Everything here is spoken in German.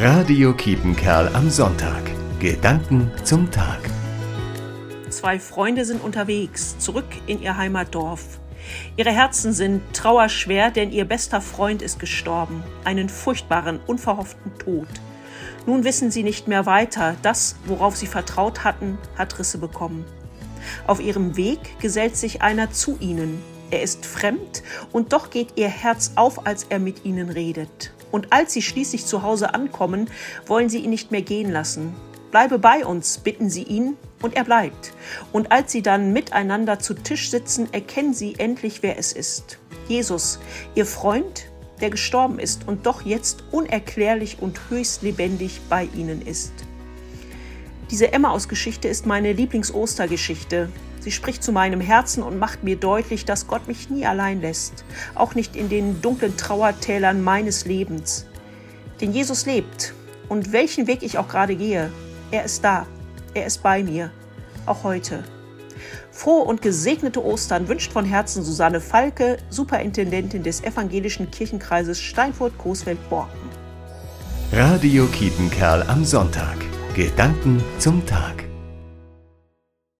Radio Kiepenkerl am Sonntag. Gedanken zum Tag. Zwei Freunde sind unterwegs, zurück in ihr Heimatdorf. Ihre Herzen sind trauerschwer, denn ihr bester Freund ist gestorben. Einen furchtbaren, unverhofften Tod. Nun wissen sie nicht mehr weiter. Das, worauf sie vertraut hatten, hat Risse bekommen. Auf ihrem Weg gesellt sich einer zu ihnen. Er ist fremd und doch geht ihr Herz auf, als er mit ihnen redet. Und als sie schließlich zu Hause ankommen, wollen sie ihn nicht mehr gehen lassen. Bleibe bei uns, bitten sie ihn, und er bleibt. Und als sie dann miteinander zu Tisch sitzen, erkennen sie endlich, wer es ist. Jesus, ihr Freund, der gestorben ist und doch jetzt unerklärlich und höchst lebendig bei ihnen ist. Diese Emmaus-Geschichte ist meine Lieblings-Ostergeschichte. Sie spricht zu meinem Herzen und macht mir deutlich, dass Gott mich nie allein lässt, auch nicht in den dunklen Trauertälern meines Lebens. Denn Jesus lebt, und welchen Weg ich auch gerade gehe, er ist da, er ist bei mir, auch heute. Frohe und gesegnete Ostern wünscht von Herzen Susanne Falke, Superintendentin des Evangelischen Kirchenkreises Steinfurt-Coesfeld-Borken. Radio Kietenkerl am Sonntag. Gedanken zum Tag.